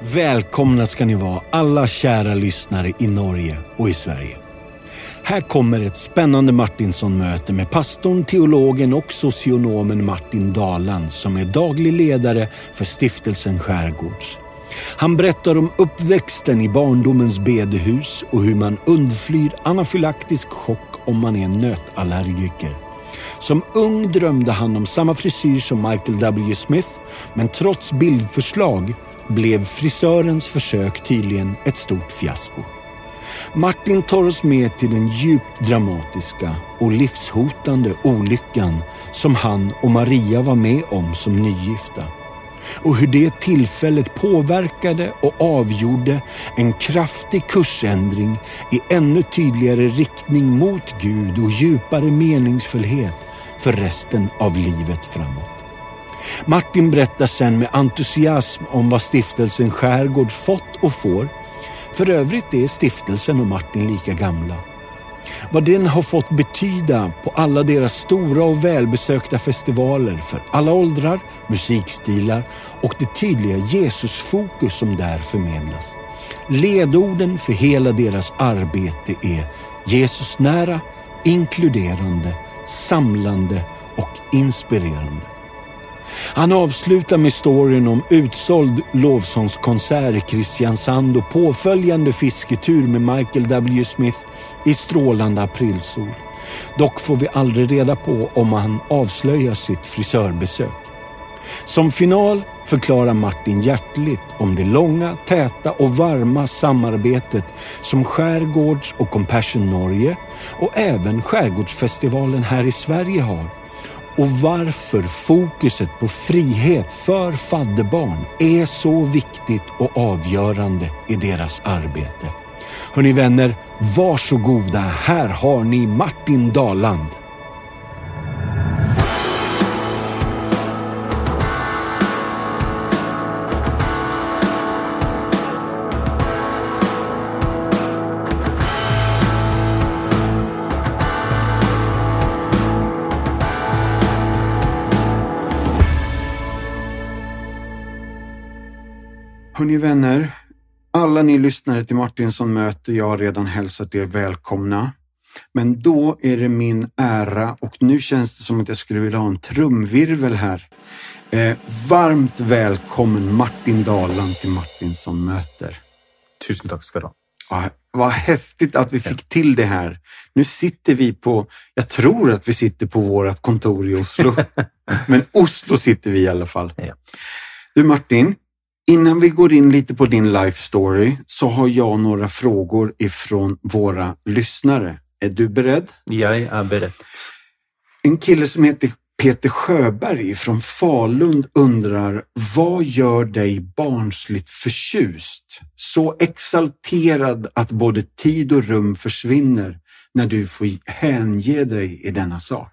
Välkomna ska ni vara alla kära lyssnare i Norge och i Sverige. Här kommer ett spännande Martinsson-möte med pastorn, teologen och socionomen Martin Daland som är daglig ledare för stiftelsen Skärgårds. Han berättar om uppväxten i barndomens bedehus och hur man undflyr anafylaktisk chock om man är nötallergiker. Som ung drömde han om samma frisyr som Michael W. Smith, men trots bildförslag blev frisörens försök tydligen ett stort fiasko. Martin tar oss med till den djupt dramatiska och livshotande olyckan som han och Maria var med om som nygifta. Och hur det tillfället påverkade och avgjorde en kraftig kursändring i ännu tydligare riktning mot Gud och djupare meningsfullhet för resten av livet framåt. Martin berättar sen med entusiasm om vad stiftelsen Skärgård fått och får. För övrigt är stiftelsen och Martin lika gamla. Vad den har fått betyda på alla deras stora och välbesökta festivaler för alla åldrar, musikstilar och det tydliga Jesusfokus som där förmedlas. Ledorden för hela deras arbete är Jesus nära, inkluderande, samlande och inspirerande. Han avslutar med storyn om utsåld lovsångskonsert i Kristiansand och påföljande fisketur med Michael W. Smith i strålande aprilsol. Dock får vi aldrig reda på om han avslöjar sitt frisörbesök. Som final förklarar Martin hjärtligt om det långa, täta och varma samarbetet som Skärgårds och Compassion Norge och även Skärgårdsfestivalen här i Sverige har och varför fokuset på frihet för fadderbarn är så viktigt och avgörande i deras arbete. Hörni vänner, varsågoda. Här har ni Martin Daland. Hörni vänner, alla ni lyssnare till Martinsson möter jag har redan hälsat er välkomna. Men då är det min ära och nu känns det som att jag skulle vilja ha en trumvirvel här. Eh, varmt välkommen Martin Daland till Martinsson möter. Tusen tack ska du ha. Ja, vad häftigt att vi fick till det här. Nu sitter vi på, jag tror att vi sitter på vårt kontor i Oslo. Men Oslo sitter vi i alla fall. Du Martin, Innan vi går in lite på din life story så har jag några frågor ifrån våra lyssnare. Är du beredd? Jag är beredd. En kille som heter Peter Sjöberg från Falun undrar vad gör dig barnsligt förtjust? Så exalterad att både tid och rum försvinner när du får hänge dig i denna sak.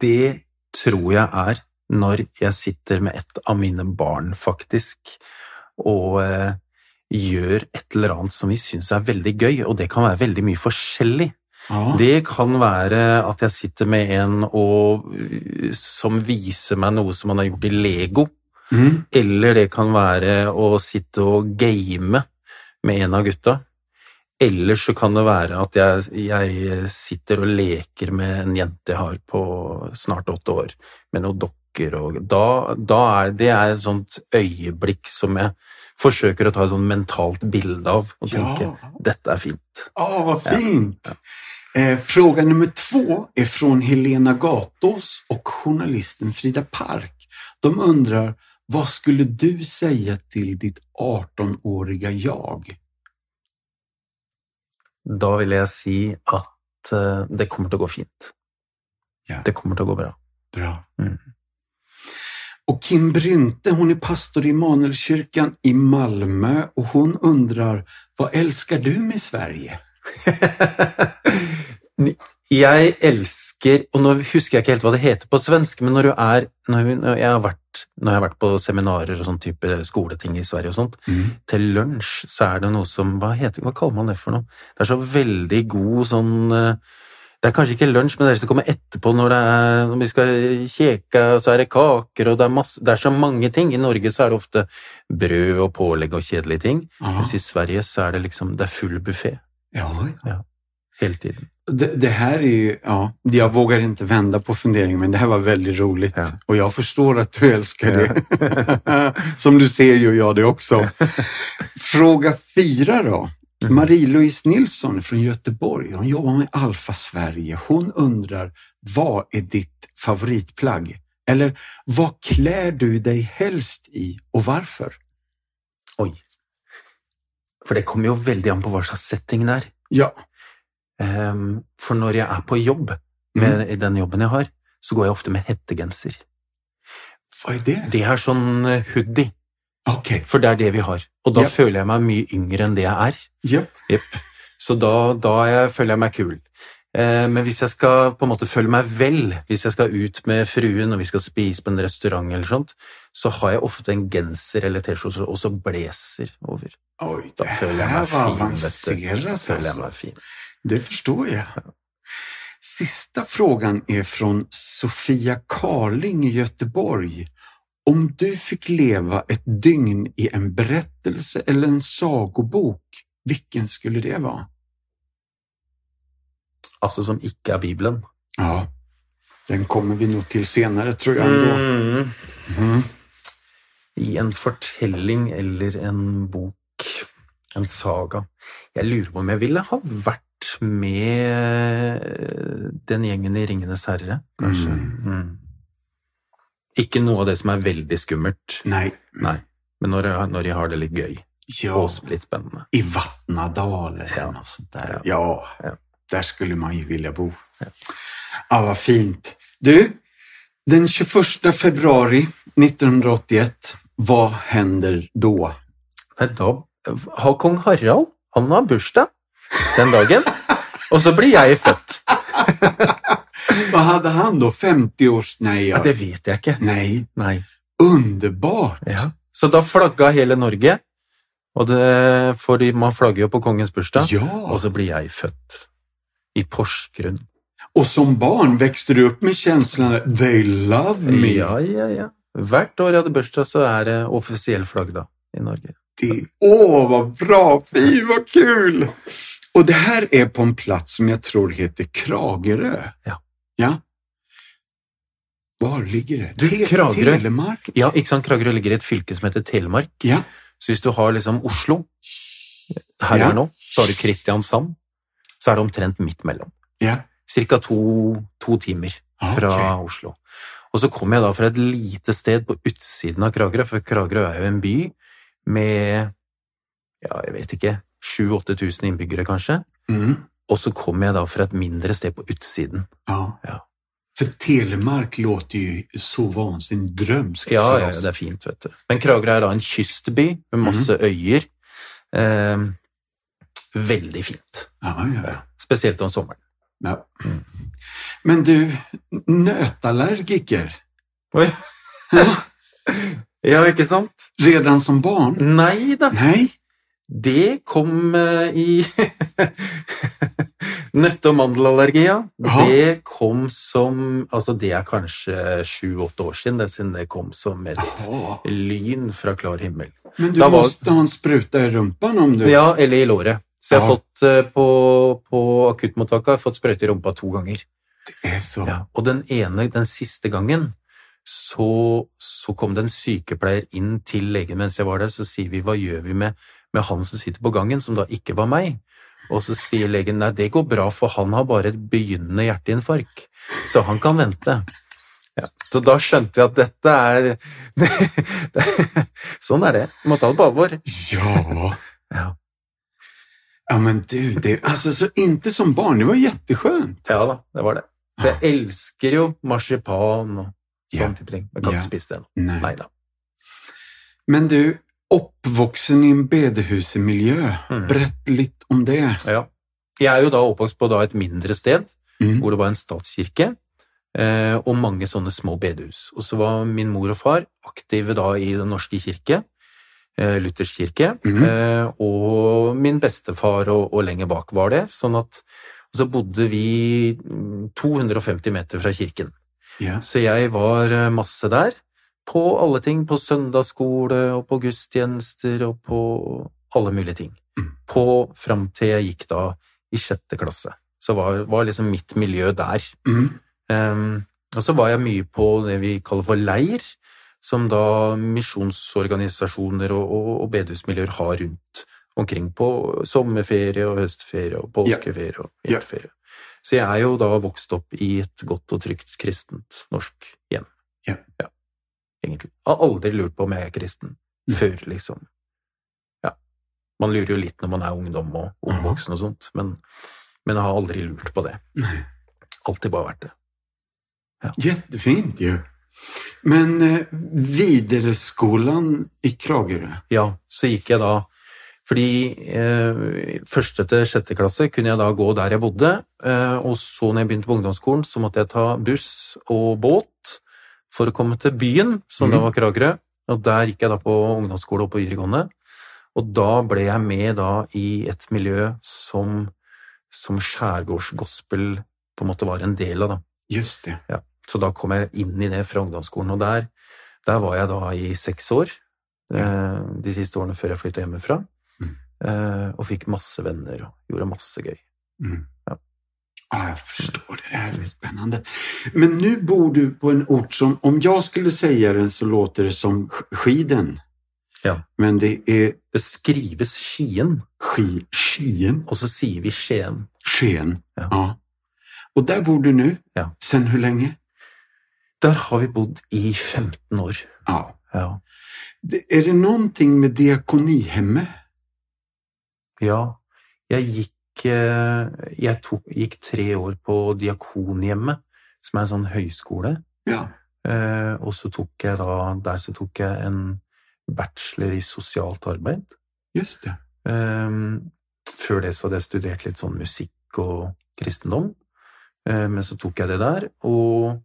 Det tror jeg er når jeg sitter med et av mine barn, faktisk, og eh, gjør et eller annet som vi syns er veldig gøy, og det kan være veldig mye forskjellig. Ah. Det kan være at jeg sitter med en og, som viser meg noe som han har gjort i Lego, Mm. eller det kan være å sitte og game med en av gutta. Eller så kan det være at jeg, jeg sitter og leker med en jente jeg har på snart åtte år, med noen dokker, og da, da er det er et sånt øyeblikk som jeg forsøker å ta et sånt mentalt bilde av og Ja. tenke dette er fint. Ah, hva fint! Eh, fråga nummer två är från Helena Gatås og journalisten Frida Park. De undrar, hva skulle du säga til ditt 18-åriga jag? Da vil jeg si at eh, det kommer til å gå fint. Ja. Det kommer til å gå bra. Bra. Mm. Og Kim Brynte, hun er pastor i Immanuelskyrkan i Malmö og hun undrer hva elsker du med Sverige? Jeg elsker Og nå husker jeg ikke helt hva det heter på svensk, men når du er Når, jeg, har vært, når jeg har vært på seminarer og sånn type skoleting i Sverige og sånt, til lunsj så er det noe som Hva, heter, hva kaller man det for noe? Det er så veldig god sånn eh, Det er kanskje ikke lunsj, men det er det som kommer etterpå når, er, når vi skal kjeke, og så er det kaker, og det er, masse, det er så mange ting. I Norge så er det ofte brød og pålegg og kjedelige ting. Aha. Mens i Sverige så er det liksom, det er full buffé Ja, ja. hele tiden. Det, det här är ju, ja, jag vågar inte vända på funderingen, men det här var väldigt roligt. Ja. Och jag förstår att du älskar det. Som du ser gör jag det också. Fråga fyra då. Mm. Marie-Louise Nilsson från Göteborg, hon jobbar med Alfa Sverige. Hon undrar, vad är ditt favoritplagg? Eller vad klär du dig helst i och varför? Oj. For det kommer jo veldig an på hva slags setting det er. Ja, For når jeg er på jobb, med mm. den jobben jeg har, så går jeg ofte med hettegenser. Hva er det? Det er sånn eh, hoodie, Okay. for det er det vi har. Og da yep. føler jeg meg mye yngre enn det jeg er. Yep. Yep. Så da, da jeg, føler jeg meg kul. Eh, Men hvis jeg skal på en måte føle meg vel, hvis jeg skal ut med fruen og vi skal spise på en restaurant eller sånt, så har jeg ofte en genser eller T-skjorte og så blazer over. Oj, Da føler jeg meg meg var fin, vet du. Avancerat forstår jeg. Det förstår jag. Sista frågan är från Sofia Karling i Göteborg. Om du fick leva ett dygn i en berättelse eller en sagobok, vilken skulle det være? Altså som ikke er Bibelen. Ja, den kommer vi nog til senere, tror jeg. Mm. Mm. I en fortelling eller en bok, en saga. Jeg lurer på om jeg ville ha vært med den gjengen i Ringenes herre, kanskje. Mm. Mm. Ikke noe av det som er veldig skummelt, Nei. nei. Men når jeg, når jeg har det litt gøy ja, og litt spennende. i Vattnadal eller Ja. något sånt der. Ja. Ja, Ja. där skulle man jo ville bo. Ja, hva fint. Du, den 21 februari 1981, hva hender da? Nei, da har kong Harald Han har bursdag den dagen, og så blir jeg født. Vad hadde han da? 50 års... Nei. Ja, ja. det vet jeg ikke. Nei. Nei. underbart. Ja. Så da flagga hele Norge, og det, for man flagger jo på kongens bursdag, Ja, og så blir jeg født i Porsgrunn. Og som barn vokste du opp med kjenslene they love me. Ja, ja, ja. Hvert år jeg hadde bursdag, så er det offisiell flagg da, i Norge. Det, åh, hva bra! Fy, hva kul! Och det här är på en plats som jag tror heter Kragerö. Ja. Ja. Hvor ligger det? Du, Kragerø. Telemark? Ja, ikke sant? Kragerø ligger i et fylke som heter Telemark. Ja. Så hvis du har liksom Oslo her Ja. og nå, så har du Kristiansand, så er det omtrent midt mellom. Ja. Cirka to, to timer fra okay. Oslo. Og så kommer jeg da fra et lite sted på utsiden av Kragerø, for Kragerø er jo en by med, ja, jeg vet ikke, 7000-8000 innbyggere kanskje. Mm. Og så kommer jeg da fra et mindre sted på utsiden. ja. Ja. For Telemark låter jo så vansinnigt drømsk Ja, ja, det er fint, vet du. Men Kragerø er da en kystby med masse øyer. Eh, veldig fint. Ja, ja. Spesielt om sommeren. ja. Men du, nøtallergiker Oi. Ja. Ikke sant? Redan som barn? Nei da. Nej. Det kom eh, i Nøtte- og mandelallergi, ja. Ja. Det kom som Altså, det er kanskje sju-åtte år siden, det, siden det kom som et Aha. lyn fra klar himmel. Men du Da var- måtte ha en spruta i nå, om du... Ja, eller i låret. Så jeg har fått eh, på, på akuttmottaket fått sprøyte i rumpa to ganger. Det er så. Ja. Og den ene, den siste gangen, så, så kom det en sykepleier inn til legen mens jeg var der, så sier vi hva gjør vi med, med han som sitter på gangen, som da ikke var meg? Og så sier legen nei, det går bra, for han har bare et begynnende hjerteinfarkt, så han kan vente. Ja. Så da skjønte jeg at dette er Sånn er det. Du må ta det på alvor. Ja. Ja. Ja men du, det, altså, så inte som barn, det var jätteskönt. ja da, det var det. Så jeg elsker jo marsipan og sånn type ting. Men kan ikke spise det ennå. Nej. Nei da. Men du, uppvuxen i en bedehusmiljø. Mm. Brett litt om det. Ja. Jeg er jo da oppvokst på da et mindre sted, Mm. hvor det var en statskirke, eh, og mange sånne små bedehus. Og så var min mor og far aktive da i Den norske kirke, eh, Luthers kirke, mm. eh, og min bestefar og, og lenger bak var det, sånn at Og så bodde vi mm, 250 meter fra kirken. Yeah. Så jeg var eh, masse der, på alle ting, på søndagsskole og på gudstjenester og på alle mulige ting. Mm. På fram til jeg gikk da i sjette klasse. Så var, var liksom mitt miljø der. Mm. Um, og så var jeg mye på det vi kaller for leir, som da misjonsorganisasjoner og, og, og bedehusmiljøer har rundt omkring på sommerferie og høstferie og påskeferie og vinterferie. Yeah. Så jeg er jo da vokst opp i et godt og trygt kristent norsk hjem. Ja. Egentlig. Jeg har aldri lurt på om jeg er kristen Mm. før, liksom. Ja. Man lurer jo litt når man er ungdom og ung voksen og sånt, men, men jeg har aldri lurt på det. Nej. Alltid bare vært det. Jättefint jo. Men eh, videreskolen i Kragerø. Ja, så gikk jeg da fordi eh, første til sjette klasse kunne jeg da gå der jeg bodde, eh, og så når jeg begynte på ungdomsskolen, så måtte jeg ta buss og båt for å komme til byen, som da Mhm. var Kragerø, og der gikk jeg da på ungdomsskole og på videregående, og da ble jeg med da i et miljø som, som skjærgårdsgospel på en måte var en del av, da. Just det. Ja. Så da kom jeg inn i det fra ungdomsskolen, og der, der var jeg da i seks år, eh, de siste årene før jeg flyttet hjemmefra, Mm. eh, og fikk masse venner og gjorde masse gøy. Mm. Ja. Ja, jag förstår. Det här är spännande. Men nu bor du på en ort som, om jag skulle säga den så låter det som Skiden. Ja. Men det är Det skrives Skien, ski, Skien, og så sier vi Skien. Skien. Ja. Ja. Och där bor du nu? Ja. Sen hur länge? Der har vi bodd i 15 år. Ja. Ja. Det, är det någonting med diakonihemmet? ja. Jeg gikk, jeg tok, gikk tre år på Diakonhjemmet, som er en sånn høyskole. Ja. Eh, og så tok jeg da, der så tok jeg en bachelor i sosialt arbeid. Just det. Eh, før det så hadde jeg studert litt sånn musikk og kristendom, Eh, men så tok jeg det der, og,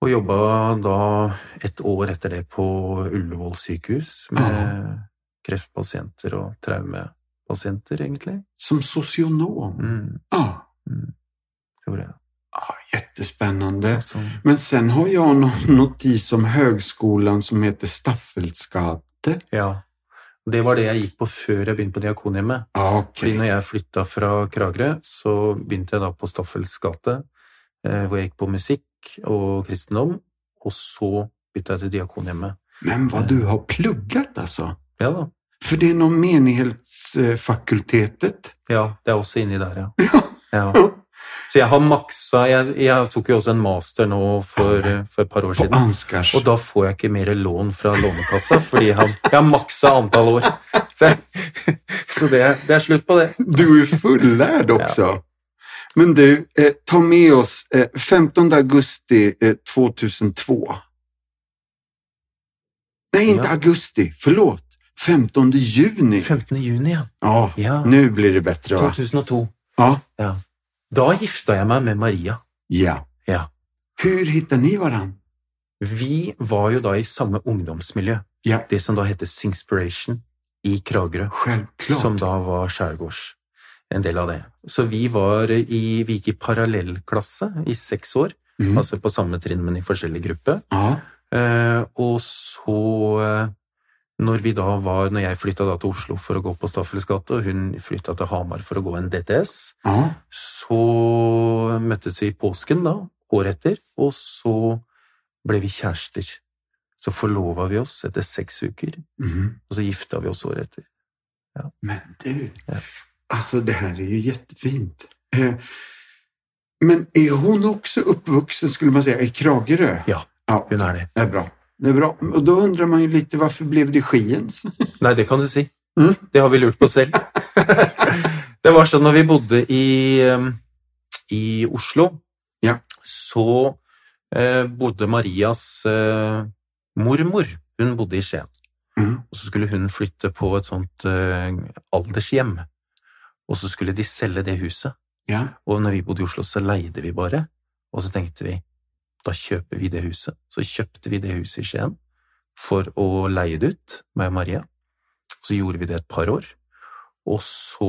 og jobba da et år etter det på Ullevål sykehus med Ja. kreftpasienter og traumepasienter, egentlig. Som sosionom? Mm, Ja. mm, Tror jeg. ja. Jättespännande. Og Men sen har jag någon notis om högskolan som heter Staffelsgate. ja. Det var det jeg gikk på før jeg begynte på Diakonhjemmet. Okay. Fordi når jeg flytta fra Kragerø, så begynte jeg da på Staffels gate, eh, hvor jeg gikk på musikk og kristendom, og så bytta jeg til Diakonhjemmet. Men hva du har plugget, altså! Ja da. För det er noe menighetsfakultetet. Ja, det er også inni der, ja. Ja. ja. Så jeg har maksa Jeg, jeg tok jo også en master nå for, for et par år siden. Ansgars. Og da får jeg ikke mer lån fra Lånekassa, fordi jeg har, jeg har maksa antall år. Så, jeg, så det, det er slutt på det. Du er är også. Ja. Men du, eh, ta med oss eh, 15 augusti eh, 2002. Nei, ikke Ja. augusti. Förlåt. 15 juni. 15. juni, ja. Ja, ja. nu blir det bättre va? 2002. Ja. Ja. Da gifta jeg meg med Maria. ja. Ja. Hur hittar ni hverandre? Vi var jo da i samme ungdomsmiljø, Ja, det som da heter Singspiration i Kragerø, självklart. som da var skjærgårds, en del av det. Så vi var i, vi gikk i parallellklasse i seks år, Mm. altså på samme trinn, men i forskjellig gruppe. Ja. Eh, og så, eh, når vi da var, når jeg flytta til Oslo for å gå på Staffels gate, og hun flytta til Hamar for å gå en DTS, ja. så møttes vi i påsken da, året etter, og så ble vi kjærester. Så forlova vi oss etter seks uker, Mhm. og så gifta vi oss året etter. Men du, Ja. altså det her er jo jättefint. Eh, men er hun også oppvoksen, skulle man si, i Kragerø? Ja. Ja, Hun er det. det er bra. Det är bra. Och då undrar man ju lite, varför blev det Skiens? Nei, det kan du si. Mm. Det har vi lurt på selv. det var sånn når vi bodde i, eh, i Oslo, Ja. så eh, bodde Marias eh, mormor, hun bodde i Skien. Mm. Og så skulle hun flytte på et sånt eh, aldershjem, og så skulle de selge det huset. Ja. Og når vi bodde i Oslo, så leide vi bare, og så tenkte vi, da kjøper vi det huset. Så kjøpte vi det huset i Skien for å leie det ut, meg og Maria. Så gjorde vi det et par år, Og så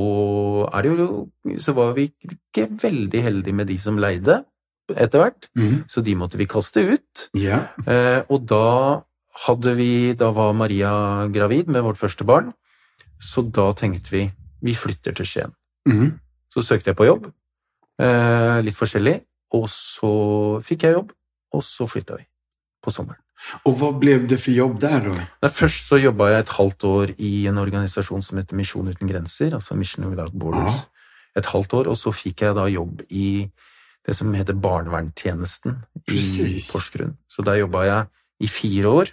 er jo Så var vi ikke veldig heldige med de som leide etter hvert, Mm. så de måtte vi kaste ut. Yeah. Eh, og da hadde vi Da var Maria gravid med vårt første barn, så da tenkte vi vi flytter til Skien. Mm. Så søkte jeg på jobb, eh, litt forskjellig, og så fikk jeg jobb, og så flytta vi på sommeren. Og hva ble det for jobb der, da? Først så jobba jeg et halvt år i en organisasjon som heter Misjon uten grenser, altså Mission Without Borders. Et halvt år, og så fikk jeg da jobb i det som heter barnevernstjenesten i. Porsgrunn. Så der jobba jeg i fire år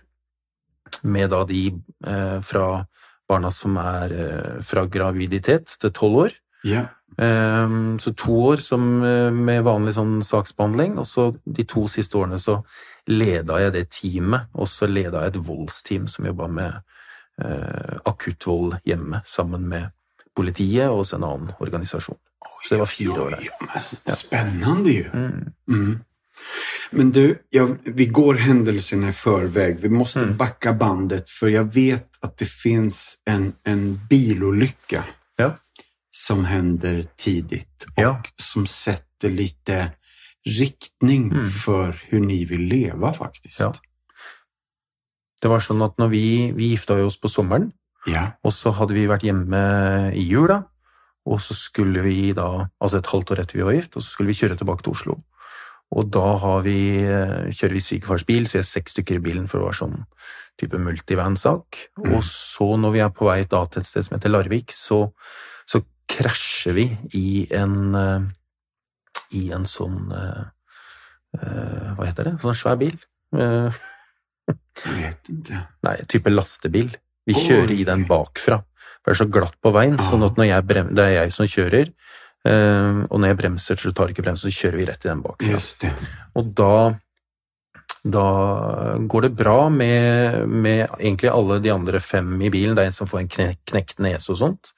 med da de eh, fra barna som er eh, fra graviditet til tolv år. Ja. Ehm, Så to år som, eh, med vanlig sånn saksbehandling, og så de to siste årene så leda jeg det teamet, og så leda jeg et voldsteam som jobba med eh, akutt vold hjemme, sammen med politiet og en annen organisasjon. Så det var fire år der. Ja, jo! spännande. Mm. Mm. Men du, ja, vi går hendelsene i förväg. Vi måste Mm. backa bandet for jeg vet at det finnes en, en bilolycka. Som händer tidigt och Ja. som sätter lite riktning Mm. för hur ni vill leva faktiskt. Ja. Det var sånn at når vi, vi gifta oss på sommeren, Ja. og så hadde vi vært hjemme i jula, og så skulle vi da, altså et halvt år etter vi var gift, og så skulle vi kjøre tilbake til Oslo. Og da har vi, eh, kjører vi svigerfars bil, så vi er seks stykker i bilen, for å være sånn type multivan-sak. Mm. Og så når vi er på vei da til et sted som heter Larvik, så krasjer vi i en, eh, i en sånn, eh, eh, hva heter det, sånn svær bil. Jag vet ikke. Nei, type lastebil. Vi kjører i den bakfra. Det er så glatt på veien, Ah. sånn at når jeg brem det er jeg som kjører, og når jeg bremser, så tar ikke bremsen, så kjører vi rett i den bakfra. Just det. Og da, da går det bra med, med egentlig alle de andre fem i bilen. Det er en som får en kne, knekt nese og sånt.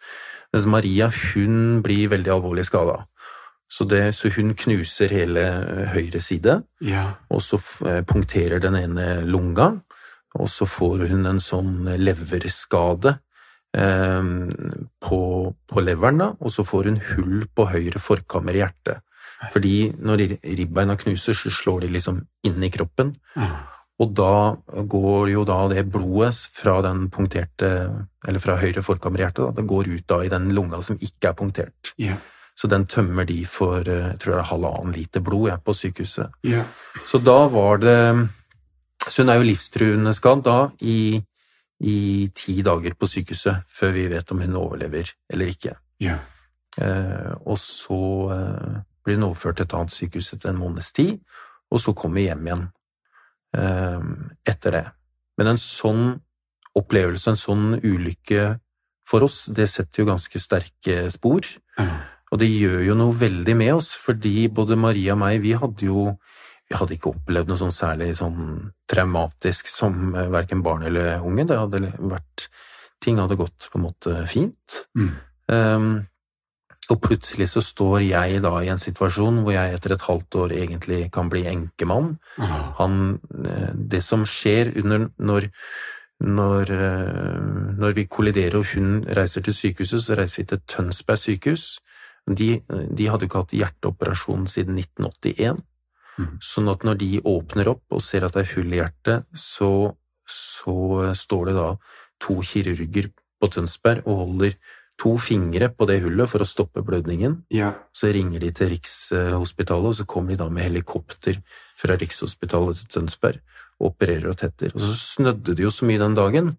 Mens Maria, hun blir veldig alvorlig skada. Så, så hun knuser hele eh, høyre side Ja. og så eh, punkterer den ene lunga, og så får hun en sånn leverskade eh, på, på leveren, da, og så får hun hull på høyre forkammer i hjertet. Fordi når ribbeina knuser, så slår de liksom inn i kroppen, Ah. Og da går jo da det blodet fra den punkterte, eller fra høyre forkammerhjerte, det går ut da i den lunga som ikke er punktert. Yeah. Så den tømmer de for, eh, jeg tror det er halvannen liter blod, jeg, på sykehuset. Yeah. Så da var det Så hun er jo livstruende skadd da i, i ti dager på sykehuset før vi vet om hun overlever eller ikke. Yeah. Eh, og så eh, blir hun overført til et annet sykehus etter en måneds tid, og så kommer vi hjem igjen etter det. Men en sånn opplevelse, en sånn ulykke for oss, det setter jo ganske sterke spor. Og det gjør jo noe veldig med oss, fordi både Maria og meg, vi hadde jo vi hadde ikke opplevd noe sånn særlig sånn traumatisk som eh, verken barn eller unge. Det hadde vært Ting hadde gått på en måte fint. Mm. Ehm, og plutselig så står jeg da i en situasjon hvor jeg etter et halvt år egentlig kan bli enkemann. Han, eh, det som skjer under, når, når, eh, når vi kolliderer og hun reiser til sykehuset, så reiser vi til Tønsberg sykehus. De, de hadde jo ikke hatt hjerteoperasjon siden 1981. Mhm. Sånn at når de åpner opp og ser at det er hull i hjertet, så, så står det da to kirurger på Tønsberg og holder to fingre på det hullet for å stoppe blødningen. Ja. Så ringer de til Rikshospitalet, og så kommer de da med helikopter fra Rikshospitalet til Tønsberg og opererer og tetter. Og så snødde det jo så mye den dagen,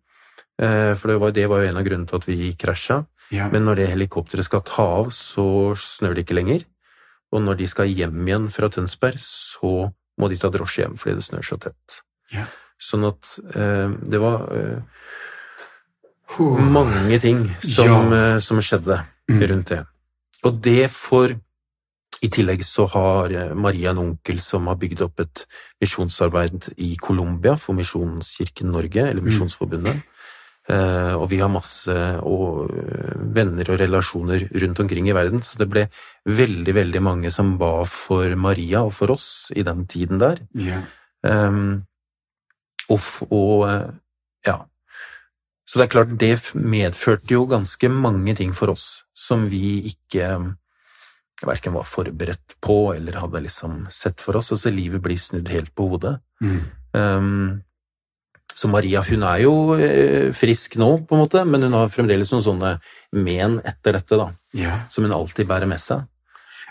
eh, for det var, det var jo en av grunnene til at vi krasja. Ja. Men når det helikopteret skal ta av, så snør det ikke lenger. Og når de skal hjem igjen fra Tønsberg, så må de ta drosje hjem fordi det snør så tett. Ja. Sånn at eh, det var eh. Mange ting som, Ja. eh, som skjedde Mm. rundt det. Og det for I tillegg så har eh, Maria en onkel som har bygd opp et misjonsarbeid i Colombia for Misjonskirken Norge, eller Misjonsforbundet. Uh, og vi har masse og, uh, venner og relasjoner rundt omkring i verden, så det ble veldig, veldig mange som ba for Maria og for oss i den tiden der. Yeah. Um, og, og uh, ja. Så det er klart, det medførte jo ganske mange ting for oss som vi ikke verken var forberedt på eller hadde liksom sett for oss. Altså, livet blir snudd helt på hodet. Mm. Um, så Maria hun er jo eh, frisk nå, på en måte, men hun har fremdeles noen sånne men etter dette, da, ja. som hun alltid bærer med seg.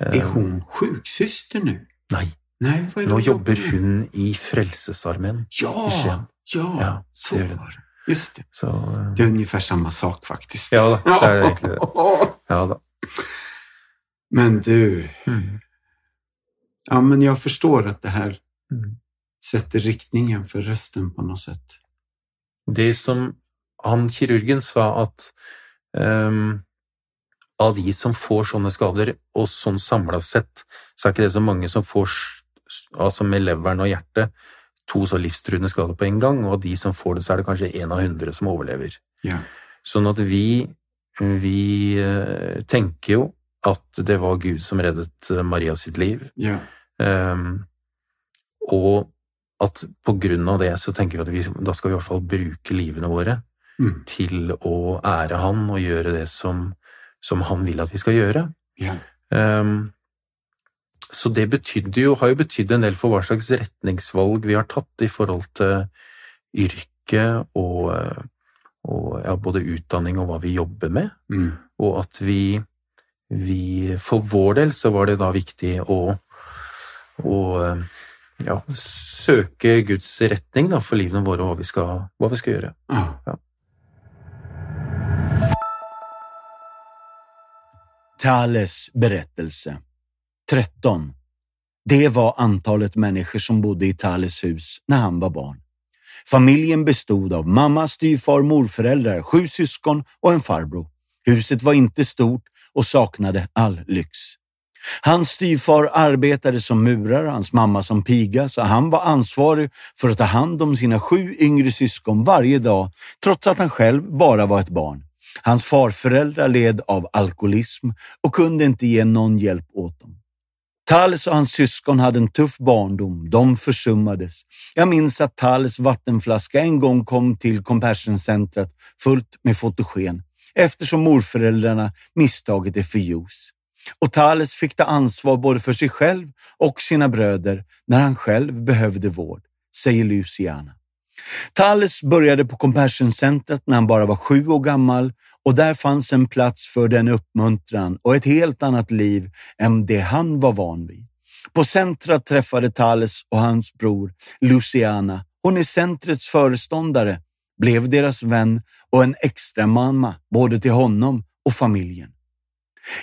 Er hun sjuksøster nå? Nei. Nei nå jobber hun i Frelsesarmeen ja, i Skien. Ja, ja, så var det. Just det. Så, uh... det är ungefär samma sak faktiskt. Ja, det är egentligen det. Ja, då. Men du. Mm. Ja, men jag förstår att det här mm. sätter riktningen för resten på något sätt. Det som han kirurgen sa at um, av de som får sånne skader, og sånn samla sett, så er ikke det så mange som får, altså med leveren og hjertet, to så livstruende skader på en gang, og av de som får det, så er det kanskje én av hundre som overlever. Ja. Sånn at vi, vi uh, tenker jo at det var Gud som reddet eh, Maria sitt liv. Ja. Um, og at på grunn av det så tenker vi at vi, da skal vi i hvert fall bruke livene våre mm. til å ære Han og gjøre det som, som Han vil at vi skal gjøre. Ja. Um, så det jo, har jo betydd en del for hva slags retningsvalg vi har tatt i forhold til yrke og, og ja, både utdanning og hva vi jobber med, mm. og at vi, vi, For vår del så var det da viktig å, å ja, søke Guds retning da, for livene våre og hva vi skal, hva vi skal gjøre. Ja. Tales berättelse 13. Det var antalet människor som bodde i Thales hus när han var barn. Familjen bestod av mamma, styvfar, morföräldrar, sju syskon och en farbror. Huset var inte stort och saknade all lyx. Hans styvfar arbetade som murare, hans mamma som piga, så han var ansvarig för att ta hand om sina sju yngre syskon varje dag, trots att han själv bara var ett barn. Hans farföräldrar led av alkoholism och kunde inte ge någon hjälp åt dem. Tals och hans syskon hade en tuff barndom. De försummades. Jag minns att Tales vattenflaska en gång kom till Compassion-centret fullt med fotogen eftersom morföräldrarna misstagit det för juice. Och Tales fick ta ansvar både för sig själv och sina bröder när han själv behövde vård, säger Luciana. Tales började på Compassion-centret när han bara var sju år gammal och där fanns en plats för den uppmuntran och ett helt annat liv än det han var van vid. På centret träffade Tales och hans bror Luciana. Hon är centrets föreståndare, blev deras vän och en extra mamma både till honom och familjen.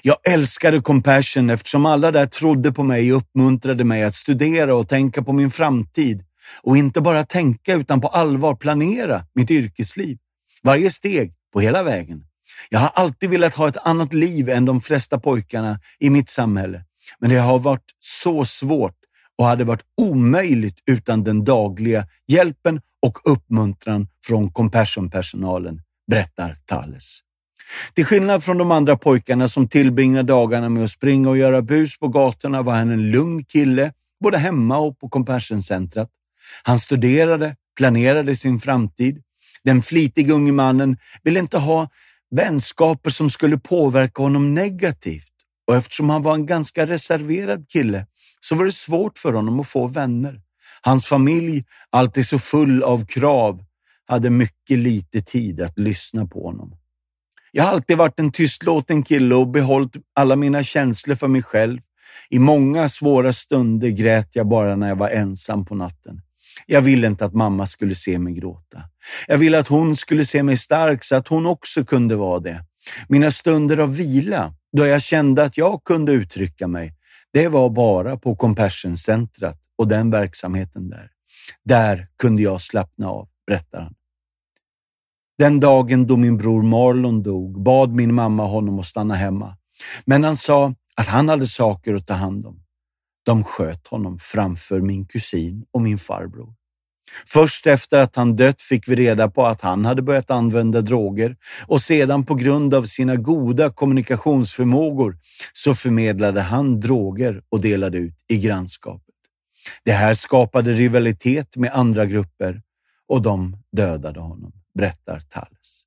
Jag älskade Compassion eftersom alla där trodde på mig och uppmuntrade mig att studera och tänka på min framtid och inte bara tänka utan på allvar planera mitt yrkesliv. Varje steg på hela vägen. Jag har alltid velat ha ett annat liv än de flesta pojkarna i mitt samhälle. Men det har varit så svårt och hade varit omöjligt utan den dagliga hjälpen och uppmuntran från Compassion-personalen, berättar Thales. Till skillnad från de andra pojkarna som tillbringar dagarna med att springa och göra bus på gatorna var han en lugn kille, både hemma och på Compassion-centret. Han studerade, planerade sin framtid. Den flitiga unge mannen ville inte ha vänskaper som skulle påverka honom negativt och eftersom han var en ganska reserverad kille så var det svårt för honom att få vänner. Hans familj, alltid så full av krav, hade mycket lite tid att lyssna på honom. Jag har alltid varit en tystlåten kille och behållit alla mina känslor för mig själv. I många svåra stunder grät jag bara när jag var ensam på natten. Jag ville inte att mamma skulle se mig gråta. Jag ville att hon skulle se mig stark så att hon också kunde vara det. Mina stunder av vila, då jag kände att jag kunde uttrycka mig, det var bara på Compassion-centret och den verksamheten där. Där kunde jag slappna av, berättar han. Den dagen då min bror Marlon dog bad min mamma honom att stanna hemma. Men han sa att han hade saker att ta hand om. De sköt honom framför min kusin och min farbror. Först efter att han dött fick vi reda på att han hade börjat använda droger och sedan på grund av sina goda kommunikationsförmågor så förmedlade han droger och delade ut i grannskapet. Det här skapade rivalitet med andra grupper och de dödade honom, berättar Thales.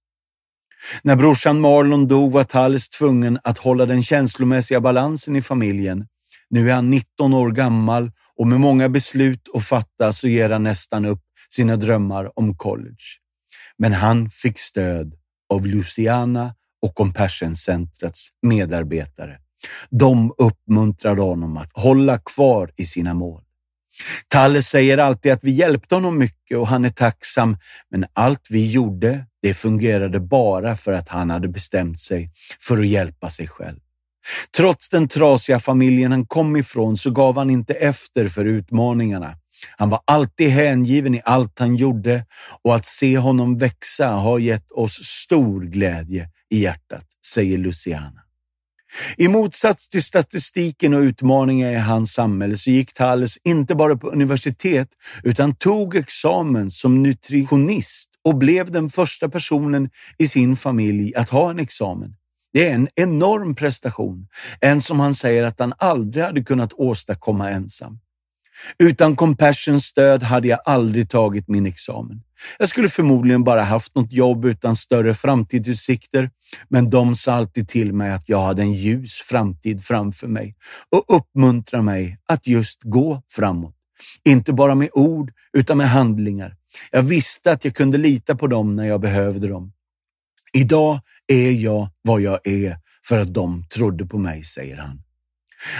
När brorsan Marlon dog var Talles tvungen att hålla den känslomässiga balansen i familjen. Nu är han 19 år gammal och med många beslut att fatta så ger han nästan upp sina drömmar om college. Men han fick stöd av Luciana och Compassion-centrets medarbetare. De uppmuntrade honom att hålla kvar i sina mål. Talle säger alltid att vi hjälpte honom mycket och han är tacksam, men allt vi gjorde, det fungerade bara för att han hade bestämt sig för att hjälpa sig själv. Trots den trasiga familjen han kom ifrån så gav han inte efter för utmaningarna. Han var alltid hängiven i allt han gjorde och att se honom växa har gett oss stor glädje i hjärtat, säger Luciana. I motsats till statistiken och utmaningar i hans samhälle så gick Thales inte bara på universitet utan tog examen som nutritionist och blev den första personen i sin familj att ha en examen. Det är en enorm prestation, en som han säger att han aldrig hade kunnat åstadkomma ensam. Utan Compassions stöd hade jag aldrig tagit min examen. Jag skulle förmodligen bara haft något jobb utan större framtidsutsikter, men de sa alltid till mig att jag hade en ljus framtid framför mig och uppmuntrade mig att just gå framåt. Inte bara med ord, utan med handlingar. Jag visste att jag kunde lita på dem när jag behövde dem. Idag är jag vad jag är för att de trodde på mig, säger han.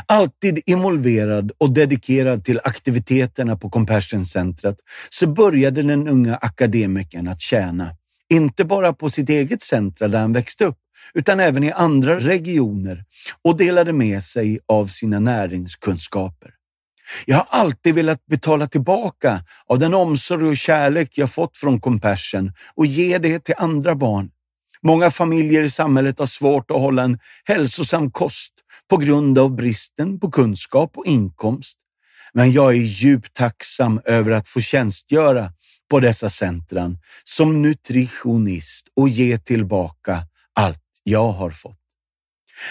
Alltid involverad och dedikerad till aktiviteterna på Compassion-centret så började den unga akademikern att tjäna, inte bara på sitt eget centra där han växte upp, utan även i andra regioner och delade med sig av sina näringskunskaper. Jag har alltid velat betala tillbaka av den omsorg och kärlek jag fått från Compassion och ge det till andra barn. Många familjer i samhället har svårt att hålla en hälsosam kost på grund av bristen på kunskap och inkomst. Men jag är djupt tacksam över att få tjänstgöra på dessa centran som nutritionist och ge tillbaka allt jag har fått.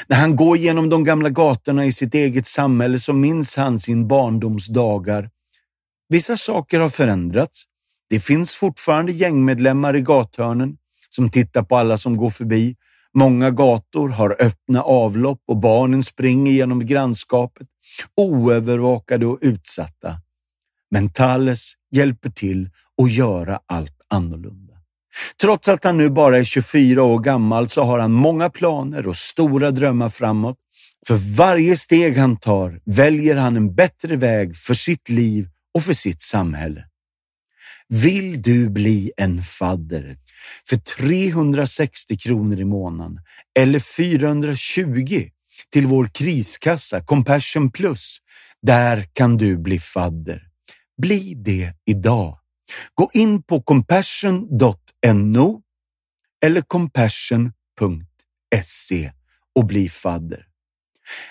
När han går genom de gamla gatorna i sitt eget samhälle så minns han sin barndomsdagar. Vissa saker har förändrats. Det finns fortfarande gängmedlemmar i gathörnen som tittar på alla som går förbi Många gator har öppna avlopp och barnen springer genom grannskapet, oövervakade och utsatta. Men Thales hjälper till att göra allt annorlunda. Trots att han nu bara är 24 år gammal så har han många planer och stora drömmar framåt. För varje steg han tar väljer han en bättre väg för sitt liv och för sitt samhälle. Vill du bli en fadder för 360 kronor i månaden eller 420 till vår kriskassa Compassion Plus. Där kan du bli fadder. Bli det idag. Gå in på compassion.no eller compassion.se och bli fadder.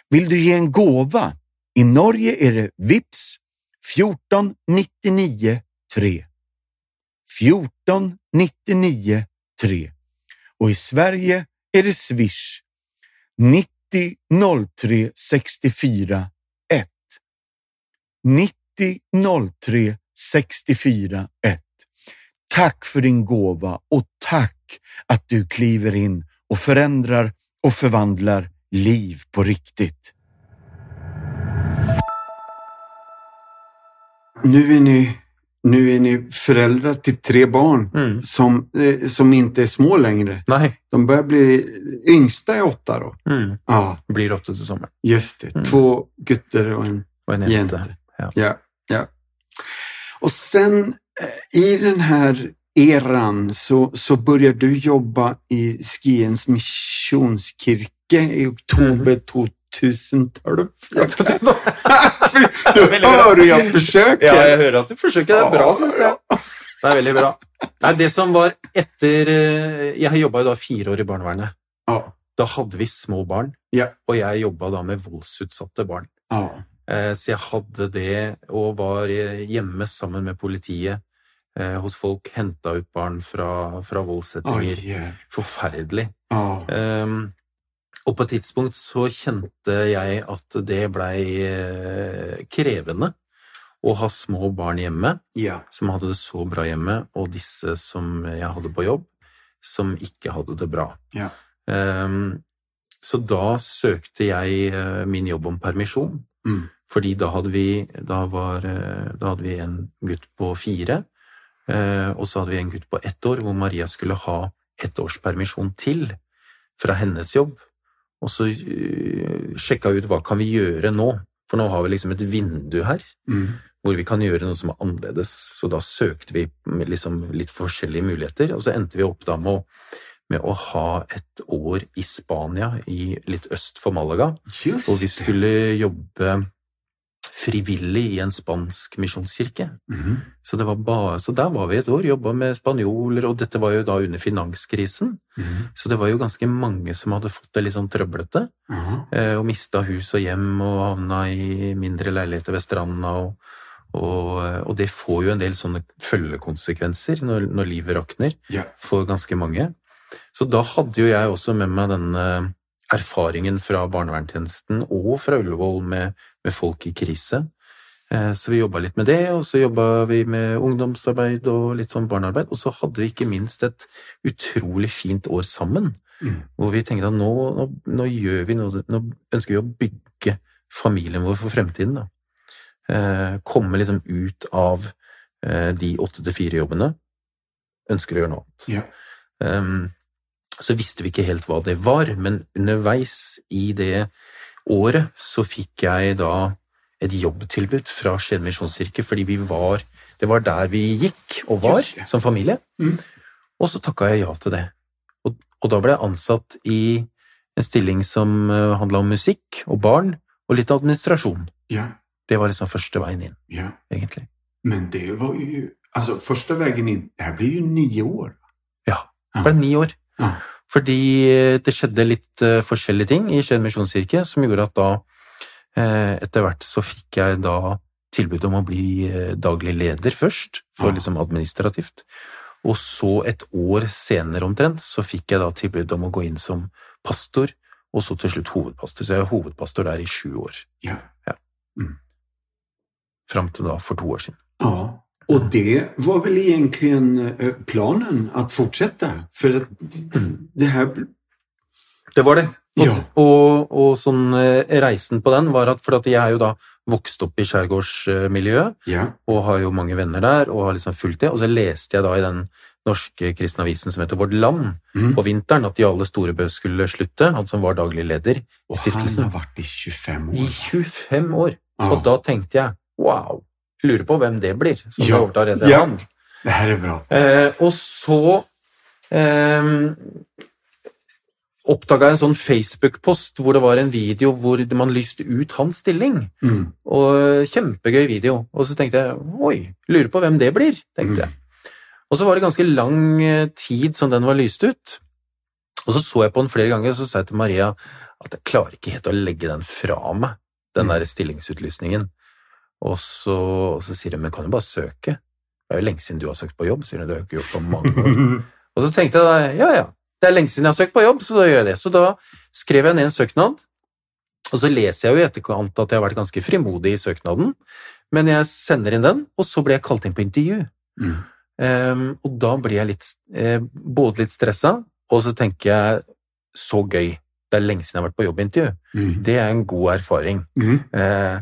Vill du ge en gåva? I Norge är det VIPS 14 99 3. 14 99 3 och i Sverige är det Swish 90 03 64 1. 90 03 64 1. Tack för din gåva och tack att du kliver in och förändrar och förvandlar liv på riktigt. Nu är ni nu är ni föräldrar till tre barn Mm. som, eh, som inte är små längre. Nej. De börjar bli, yngsta är åtta då. Mm. Ja, Blir åtta till sommaren. just det. Mm. Två gutter och en Och en jente. Ja. Ja, ja. Och sen eh, i den här eran så, så börjar du jobba i Skiens missionskirke i oktober 2012. Jag tror att- du Väldigt bra. hör hur. Ja, jeg hører at du forsøker. Det er bra, Ja, syns jeg. Det er veldig bra. Nei, det som var etter eh, Jeg jobba jo da fire år i barnevernet. Ja, Da hadde vi små barn, Ja. og jeg jobba da med voldsutsatte barn. ja. Eh, Så jeg hadde det, og var eh, hjemme sammen med politiet hos folk, henta ut barn fra, fra Oj, Oh, yeah. Forferdelig. ja. Um, og på et tidspunkt så kjente jeg at det blei eh, krevende å ha små barn hjemme ja. som hadde det så bra hjemme, og disse som jeg hadde på jobb. som ikke hadde det bra. Ja. Um, så da søkte jeg eh, min jobb om permisjon, Mm. fordi da hadde vi, da var, eh, da hadde vi en gutt på fire, og så hadde vi en gutt på ett år, hvor Maria skulle ha ett års permisjon til fra hennes jobb. Og så uh, sjekka ut hva kan vi gjøre nå, for nå har vi liksom et vindu her Mm. hvor vi kan gjøre noe som er annerledes. Så da søkte vi liksom litt forskjellige muligheter, og så endte vi opp da med å, med å ha et år i Spania, i litt øst for Malaga, Just hvor vi skulle jobbe frivillig i en spansk misjonskirke. Så, det var bare, så der var vi et år, jobba med spanjoler, og dette var jo da under finanskrisen, Mhm. så det var jo ganske mange som hadde fått det litt sånn trøblete Ja. eh, og mista hus og hjem og havna i mindre leiligheter ved stranda. Og, og, og det får jo en del sånne følgekonsekvenser når, når livet rakner yeah. for ganske mange. Så da hadde jo jeg også med meg denne erfaringen fra barnevernstjenesten og fra Ullevål med, med folk i krise. Eh, Så vi jobba litt med det, og så jobba vi med ungdomsarbeid og litt sånn barnearbeid. Og så hadde vi ikke minst et utrolig fint år sammen Mm. hvor vi tenkte at nå, nå, nå gjør vi noe, nå ønsker vi å bygge familien vår for fremtiden. Da. Eh, komme liksom ut av eh, de åtte til fire-jobbene. Ønsker å gjøre noe annet. Ja. Ehm, så visste vi ikke helt hva det var, men underveis i det året så fikk jeg da et jobbtilbud fra Skien misjonskirke, fordi vi var Det var der vi gikk og var Just som familie. Mm. Og så takka jeg ja til det. Og, og da ble jeg ansatt i en stilling som handla om musikk og barn, og litt administrasjon. Ja. Det var liksom første veien inn, Ja. egentlig. Men det var jo Altså, første veien inn det her blir jo ni år. Ja. Det ble ni år. Ja. Fordi det skjedde litt eh, forskjellige ting i Skien misjonskirke som gjorde at da, eh, etter hvert så fikk jeg da tilbud om å bli eh, daglig leder først, for Ja. liksom administrativt. Og så et år senere omtrent så fikk jeg da tilbud om å gå inn som pastor, og så til slutt hovedpastor. Så jeg er hovedpastor der i sju år. Ja. Fram til da for to år siden. Ja. Och det var väl egentligen eh, planen att fortsätta? För att det här... Det var det. Og, Ja. og, og sånn eh, reisen på den var at for at jeg er jo da vokst opp i skjærgårdsmiljøet, Ja. og har jo mange venner der, og har liksom fulgt det. Og så leste jeg da i den norske kristne avisen som heter Vårt Land Mm. på vinteren at Jarle Storebø skulle slutte, han som var daglig leder i Och han har vært i 25 år. I 25 år. Ja. Og da tenkte jeg wow, lurer på hvem det blir som Ja. overtar etter Ja. han. Det her er bra. Eh, og så eh, oppdaga jeg en sånn Facebook-post hvor det var en video hvor man lyste ut hans stilling. Mm. Og Kjempegøy video. Og så tenkte jeg oi, lurer på hvem det blir, tenkte jeg. Og så var det ganske lang eh, tid som den var lyst ut. Og så så jeg på den flere ganger, og så sa jeg til Maria at jeg klarer ikke helt å legge den fra meg, den Mm. der stillingsutlysningen. Og så, og så sier hun, men kan du bare søke? Det er jo lenge siden du har søkt på jobb, sier hun, det har jo ikke gjort på mange år. Og så tenkte jeg da, ja ja, det er lenge siden jeg har søkt på jobb, så da gjør jeg det. Så da skrev jeg ned en søknad, og så leser jeg jo i etterkant at jeg har vært ganske frimodig i søknaden, men jeg sender inn den, og så blir jeg kalt inn på intervju. Mm. Um, og da blir jeg litt, eh, både litt stressa, og så tenker jeg så gøy. Det er lenge siden jeg har vært på jobbintervju. Mm. Det er en god erfaring. Mm. Eh,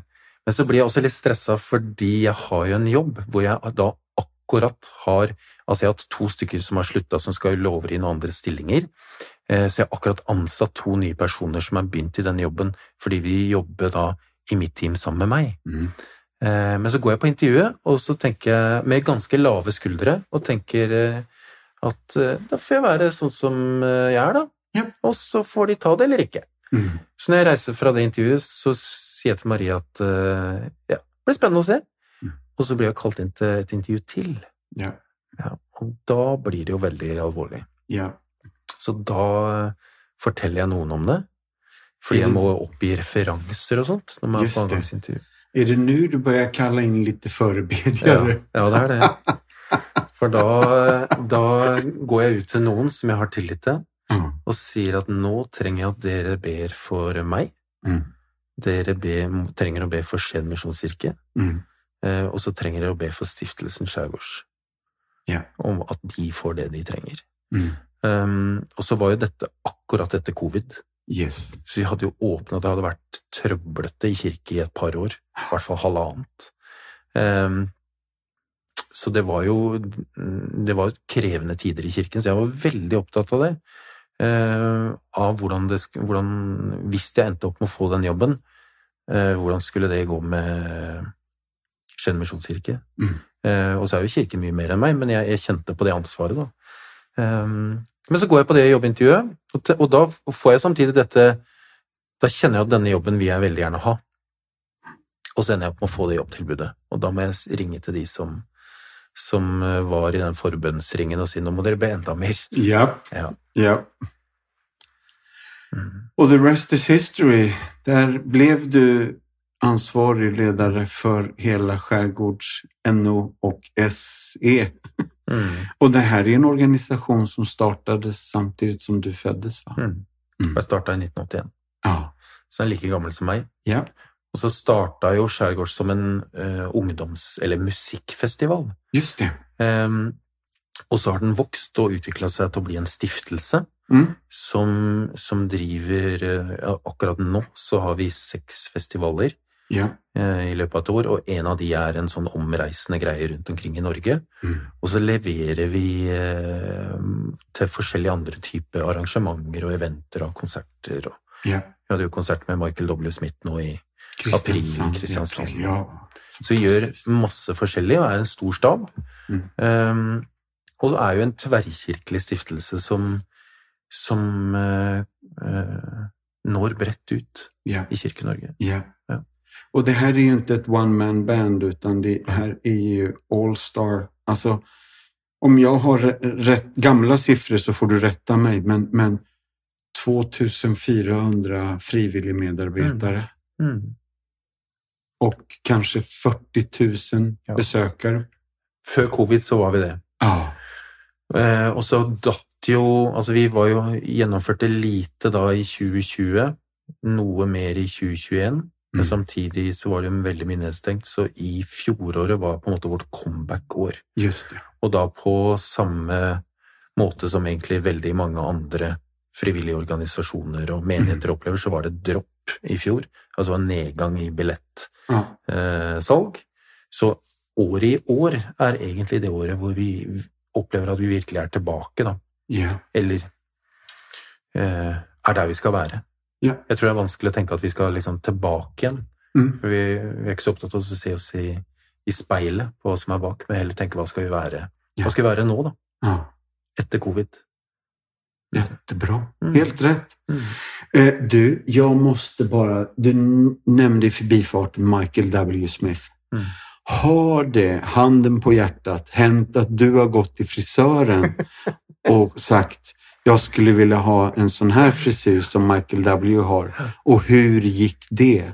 men så blir jeg også litt stressa fordi jeg har jo en jobb hvor jeg da akkurat har Altså, jeg har hatt to stykker som har slutta, som skal jo lover i noen andre stillinger. Eh, så jeg har akkurat ansatt to nye personer som har begynt i den jobben, fordi vi jobber da i mitt team sammen med meg. Mm. Eh, Men så går jeg på intervjuet, og så tenker jeg med ganske lave skuldre, og tenker eh, at da får jeg være sånn som jeg er, da. Ja. Og så får de ta det eller ikke. Mm. Så når jeg reiser fra det intervjuet, så sier jeg til Marie at uh, ja, det blir spennende å se. Mm. Og så blir jeg kalt inn til et intervju til. Ja. Ja, og da blir det jo veldig alvorlig. Ja. Så da eh, forteller jeg noen om det. Fordi jeg må oppgi referanser og sånt når man er på det. Er det nå du bør kalla kalle inn litt Ja, ja, det er det. For da, da går jeg ut til noen som jeg har tillit til, Mm. og sier at nå trenger jeg at dere ber for meg. Mm. Dere be, trenger å be for Skien misjonskirke, Mm. eh, og så trenger dere å be for Stiftelsen Skjærgårds. Yeah. Om at de får det de trenger. Mm. Um, og så var jo dette akkurat etter covid. Yes. Så vi hadde jo åpna Det hadde vært trøblete i kirke i et par år. I hvert fall halvannet. Um, så det var jo Det var krevende tider i kirken, så jeg var veldig opptatt av det. Uh, av hvordan det hvordan, Hvis jeg endte opp med å få den jobben, uh, hvordan skulle det gå med Skien misjonskirke? Mm. Uh, og så er jo kirken mye mer enn meg, men jeg, jeg kjente på det ansvaret, da. Um, men så går jeg på det jobbintervjuet, og, te, og da får jeg samtidig dette Da kjenner jeg at denne jobben vil jeg veldig gjerne ha. Og så ender jeg opp med å få det jobbtilbudet. Og da må jeg ringe til de som, som var i den forbønnsringen og si nå må dere be enda mer. Yep. Ja. Yep. Mm. Og the rest is history. Der ble du ansvarig leder for hele Skjærgårds NO og SE. Mm. og det her er en organisasjon som startades samtidig som du fødtes, va? Mm. Mm. Jeg starta i 1981, Ja. så den er like gammel som meg. Ja. Og så starta jo Skjærgårds som en uh, ungdoms- eller musikkfestival. Just det. Um, og så har den vokst og utvikla seg til å bli en stiftelse Mm. som, som driver uh, Akkurat nå så har vi seks festivaler Ja. uh, i løpet av et år, og en av de er en sånn omreisende greie rundt omkring i Norge. Mm. Og så leverer vi til forskjellige andre typer arrangementer og eventer og konserter. Og Ja. vi hadde jo konsert med Michael W. Smith nå i Kristiansand. Kristiansand. Ja. Så vi gjør masse forskjellig og er en stor stab. Mm. Um, og så er jo en tverrkirkelig stiftelse som, som uh, uh, når bredt ut yeah. i Kirke-Norge. Ja. Ja. Og det her er jo ikke et one man band utan det her er jo all star. Altså, om jeg har rett, gamle siffror så får du rette meg, men, men 2400 frivillige medarbeidere. Mm. Mm. Och kanske 40 000 Ja. besökare. Før covid så var vi det. Ja. Eh, og så datt jo Altså, vi var jo gjennomførte lite da i 2020, noe mer i 2021. Men Mm. samtidig så var det veldig mye nedstengt, så i fjoråret var på en måte vårt comeback-år. Just det. Og da på samme måte som egentlig veldig mange andre frivillige organisasjoner og menigheter opplever, så var det dropp i fjor. Altså en nedgang i billettsalg. Ja. Så året i år er egentlig det året hvor vi opplever at vi virkelig er tilbake, da. Ja. Eller eh, er der vi skal være. Ja. Jeg tror det er vanskelig å tenke at vi skal liksom tilbake igjen. Mm. Vi, vi er ikke så opptatt av å se oss i, i speilet på hva som er bak, men heller tenke hva skal vi være Ja. Hva skal vi være nå, da? ja. Etter covid. Jättebra. Mm. Helt rätt. Mm. Eh, du, jag måste bara... Du nämnde i förbifarten Michael W. Smith. Mm. Har det, handen på hjärtat, hänt att du har gått till frisören och sagt jag skulle vilja ha en sån här frisyr som Michael W. har? Och hur gick det?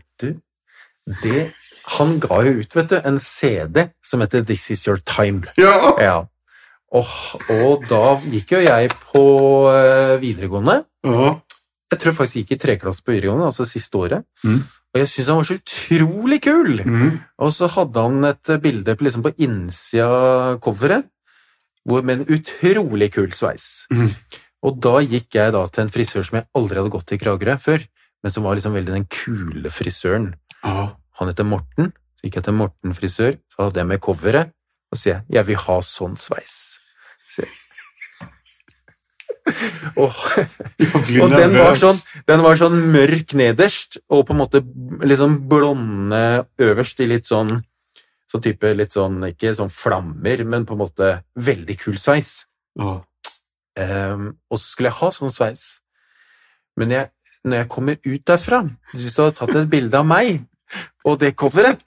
Det, han ga jo ut vet du, en CD som heter This Is Your Time. Ja! Ja. Og, og da gikk jo jeg på eh, videregående. Ja. Jeg tror jeg faktisk gikk i treklasse på videregående, altså siste året. Mm. Og jeg syntes han var så utrolig kul! Mm. Og så hadde han et bilde på, liksom på innsida av coveret med en utrolig kul sveis. Mm. Og da gikk jeg da til en frisør som jeg aldri hadde gått til i Kragerø før, men som var liksom veldig den kule frisøren. Ja. Han heter Morten, så gikk jeg til Morten frisør, så hadde jeg med coveret, og så sier jeg 'jeg vil ha sånn sveis'. Så jeg- og, og den var, sånn, den var sånn mørk nederst, og på en måte liksom blonde øverst i litt sånn så type litt sånn, ikke sånn flammer, men på en måte veldig kul sveis. Oh. Um, og så skulle jeg ha sånn sveis. Men jeg, når jeg kommer ut derfra, hvis du hadde tatt et bilde av meg og det coveret,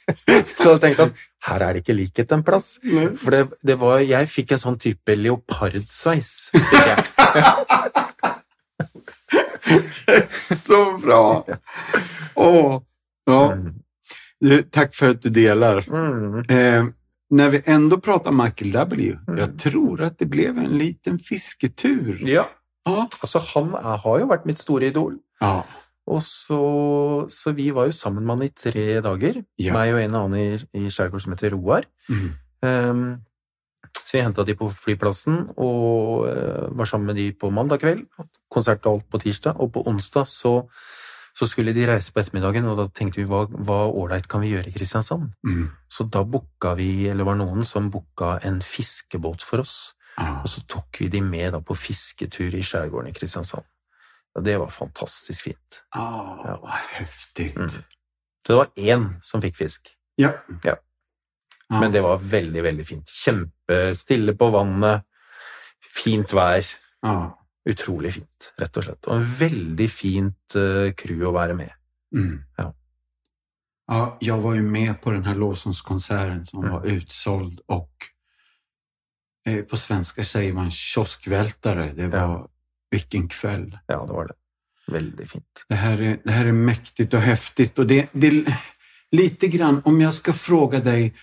så tenkte han her er det ikke likhet en plass. Nei. For det, det var, jeg fikk en sånn type leopardsveis. fikk jeg. Så bra! Åh. Ja. Mm. Du, takk for at du deler. Mm. Eh, når vi ändå prater Michael W. Mm. Jag tror at det ble en liten fisketur. Ja, Ja. altså han er, har jo vært mitt store idol. Ja. Og så, så vi var jo sammen med han i tre dager. Ja. Meg og en annen i, i skjærgård som heter Roar. Mm. Um, Så vi henta de på flyplassen og uh, var sammen med de på mandag kveld. Konsert og alt på tirsdag, og på onsdag så, så skulle de reise på ettermiddagen, og da tenkte vi hva ålreit kan vi gjøre i Kristiansand? Mm. Så da booka vi, eller var noen som booka en fiskebåt for oss, Ah. og så tok vi de med da på fisketur i skjærgården i Kristiansand. Og det var fantastisk fint. Ah, vad Heftig. Mm. Så det var én som fikk fisk. Ja. Ja. Ja. Men det var veldig, veldig fint. Kjempestille på vannet, fint vær. Ja. Utrolig fint, rett og slett. Og en veldig fint crew å være med. Mm. Ja. Ja, jeg var jo med på den här lovsångskonserten som Mm. var utsolgt, og eh, på svensk sier man kioskveltere. Det var Ja. Vilken kväll. Ja, det var det. Veldig fint. Det här är, det här är mäktigt och häftigt och det, det lite grann, om jag ska fråga dig,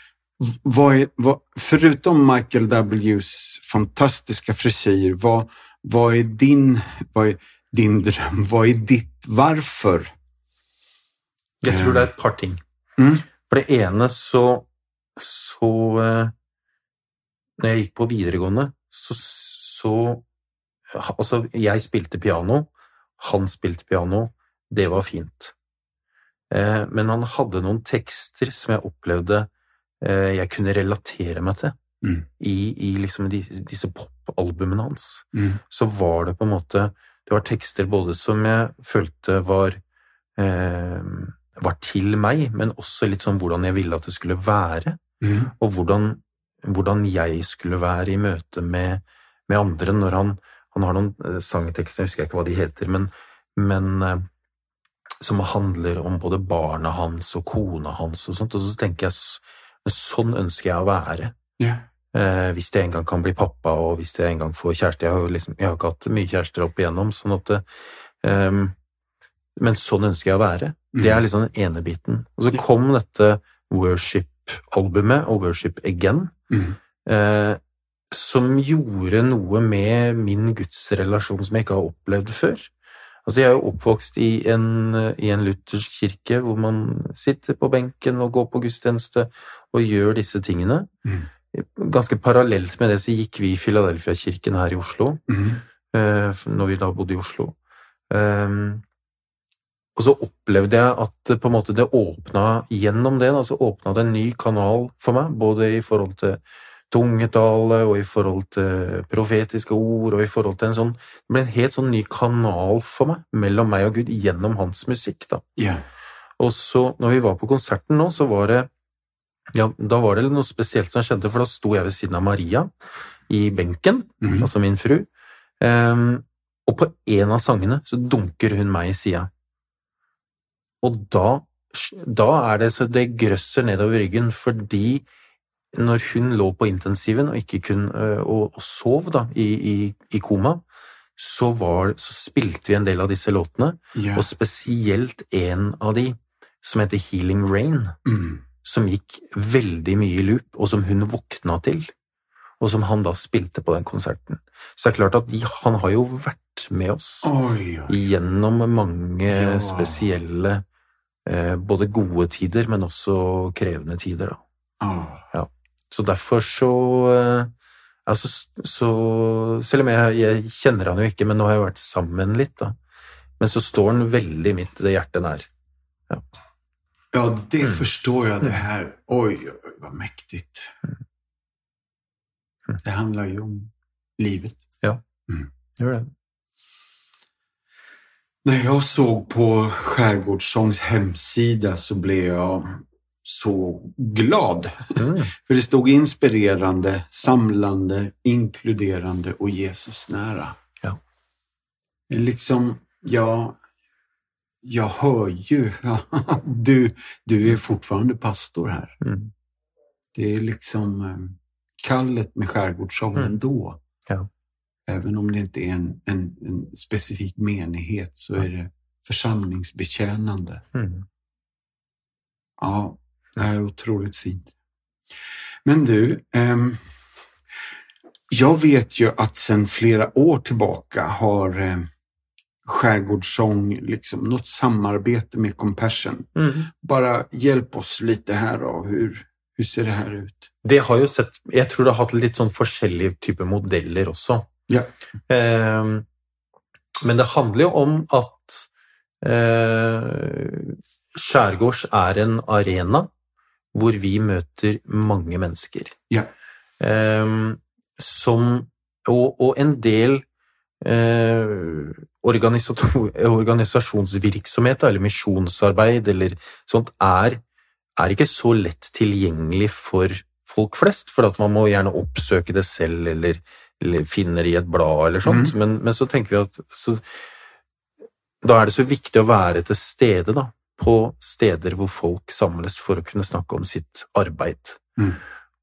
v- vad är, vad, förutom Michael W's fantastiska frisyr, vad, vad är din, vad är din dröm? Vad är ditt varför? Jeg tror det er et par ting. Mm. For det ene så Så eh, Når jeg gikk på videregående, så, så Altså, jeg spilte piano, han spilte piano, det var fint. Eh, men han hadde noen tekster som jeg opplevde eh, jeg kunne relatere meg til. Mm. I, i liksom de, disse popalbumene hans. Mm. så var det på en måte Det var tekster både som jeg følte var eh, var til meg, men også litt sånn hvordan jeg ville at det skulle være, Mm. og hvordan, hvordan jeg skulle være i møte med, med andre når han Han har noen eh, sangtekster, jeg husker ikke hva de heter, men, men eh, som handler om både barna hans og kona hans og sånt, og så tenker jeg sånn ønsker jeg å være. Yeah. Eh, hvis jeg en gang kan bli pappa, og hvis jeg en gang får kjæreste. Jeg har jo liksom, jeg har ikke hatt mye kjærester opp igjennom, sånn at det, ehm, Men sånn ønsker jeg å være. Det er liksom den ene biten. Og så kom dette Worship-albumet, og Worship Again, Mm. eh, som gjorde noe med min gudsrelasjon som jeg ikke har opplevd før. Altså, jeg er jo oppvokst i en, i en luthersk kirke hvor man sitter på benken og går på gudstjeneste og gjør disse tingene. Mm. Ganske parallelt med det så gikk vi i Filadelfia-kirken her i Oslo, Mm. eh, når vi da bodde i Oslo. Ehm, og så opplevde jeg at det på en måte det åpna gjennom det, altså åpna det en ny kanal for meg, både i forhold til tungetale og i forhold til profetiske ord og i forhold til en sånn Det ble en helt sånn ny kanal for meg, mellom meg og Gud, gjennom hans musikk, da. Yeah. Og så, når vi var på konserten nå, så var det ja, da var det noe spesielt som skjedde, for da sto jeg ved siden av Maria i benken, Mm. altså min fru, um, og på en av sangene så dunker hun meg i sida. Og da, da er det så det grøsser nedover ryggen, fordi når hun lå på intensiven og ikke kunne, øh, og, og sov da, i, i, i koma, så, var, så spilte vi en del av disse låtene, yeah. og spesielt en av de som heter Healing Rain Mm. som gikk veldig mye i loop, og som hun våkna til, og som han da spilte på den konserten. Så det er klart at de, han har jo vært med oss oi, oi. gjennom mange Ja. spesielle eh, både gode tider, men også krevende tider. Da. Ja. Så derfor så eh, altså, så Selv om jeg, jeg kjenner han jo ikke, men nå har jeg vært sammen litt, da. Men så står han veldig mitt hjertet nær. Ja, det Mm. forstår jeg, Det her. Oi, oi, hva mektig. Mm. Det handler jo om livet. Gjør det. Når jeg så på Skjærgårdssongs hemsida så ble jag så glad. Mm. För det stod inspirerande, samlande, inkluderande och Jesusnära. Ja. Liksom, ja, jag hör ju, du, du är fortfarande pastor här. Mm. Det är liksom eh, kallet med skärgårdssång Mm. ändå. Ja. Även om det inte är en, en, en specifik menighet så är det församlingsbetjänande. Mm. Ja, det är otroligt fint. Men du, ehm, jag vet ju att sedan flera år tillbaka har eh, Skärgårdssång liksom något samarbete med Compassion. Mm. Bara hjälp oss lite här då. Hur, Hur ser det här ut? Det har jo sett Jeg tror det har hatt litt sånn forskjellige typer modeller også. Ja. Eh, men det handler jo om at eh, skjærgårds er en arena hvor vi møter mange mennesker. Ja. Eh, som og, og en del eh, organisasjonsvirksomhet eller misjonsarbeid eller sånt er, er, ikke så lett tilgjengelig for folk flest, for man må gjerne oppsøke det selv eller, eller finne det i et blad eller sånt. Mm. Men, men, så tenker vi at så, da er det så viktig å være til stede da, på steder hvor folk samles for å kunne snakke om sitt arbeid. Mm.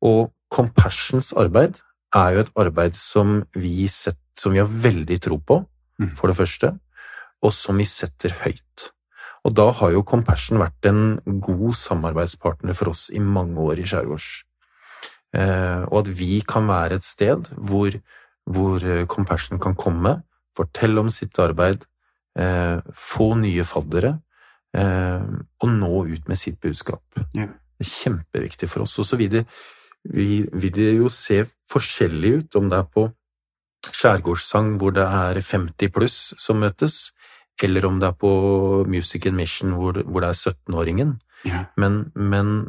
Og Compassions arbeid er jo et arbeid som vi, set, som vi har veldig tro på, mm. for det første, og som vi setter høyt. Og da har jo Compassion vært en god samarbeidspartner for oss i mange år i Skjærgårds. Eh, og at vi kan være et sted hvor, hvor Compassion kan komme, fortelle om sitt arbeid, eh, få nye faddere eh, og nå ut med sitt budskap. Ja. Det er kjempeviktig for oss. Og så vil det, vil det jo se forskjellig ut om det er på skjærgårdssang hvor det er 50 pluss som møtes, eller om det er på Music and Mission hvor, hvor det er 17-åringen. Ja. Men, men,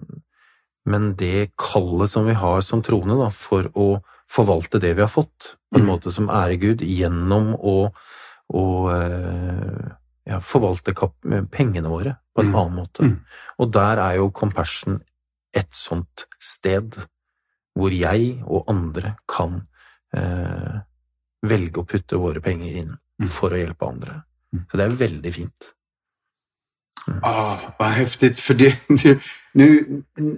men, det kallet som vi har som troende da, for å forvalte det vi har fått, på en Mm. måte som ærer Gud, gjennom å, å eh, ja, forvalte pengene våre på en Mm. annen måte. Mm. Og der er jo Compassion et sånt sted hvor jeg og andre kan eh, velge å putte våre penger inn Mm. for å hjelpe andre. Mm. Så det er veldig fint. Ah, vad häftigt. För det, det, nu,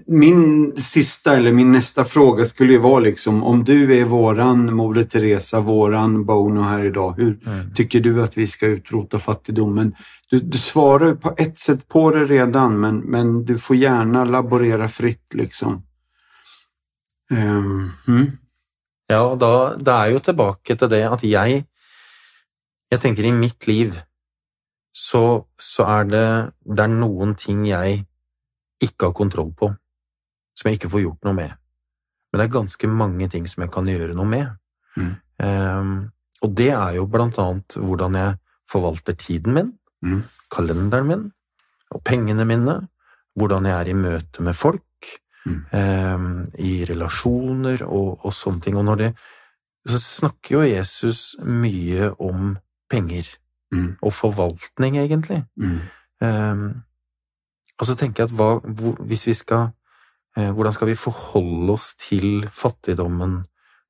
min sista eller min nästa fråga skulle ju vara liksom om du är våran Moder Teresa, våran Bono här idag. Hur Mm. tycker du att vi ska utrota fattigdomen? Du, du svarar på ett sätt på det redan men, men du får gärna laborera fritt liksom. Um, mm. Ja, og da, det er jo tilbake til det at jeg Jeg tenker i mitt liv så, så er det Det er noen ting jeg ikke har kontroll på, som jeg ikke får gjort noe med. Men det er ganske mange ting som jeg kan gjøre noe med. Mm. Um, og det er jo blant annet hvordan jeg forvalter tiden min, Mm. kalenderen min og pengene mine, hvordan jeg er i møte med folk, Mm. um, i relasjoner og, og sånne ting. Og når det Så snakker jo Jesus mye om penger, Mm. og forvaltning, egentlig. Mm. Um, og så tenker jeg at hva, hvor, hvis vi skal eh, Hvordan skal vi forholde oss til fattigdommen